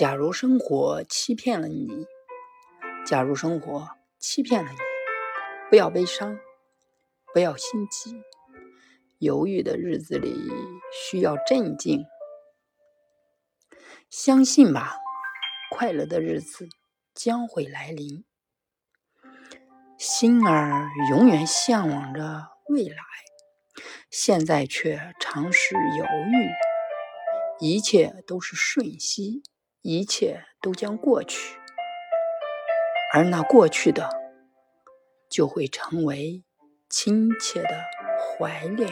假如生活欺骗了你，假如生活欺骗了你，不要悲伤，不要心急。犹豫的日子里需要镇静，相信吧，快乐的日子将会来临。心儿永远向往着未来，现在却常时犹豫。一切都是瞬息，一切都将过去，而那过去的，就会成为亲切的怀恋。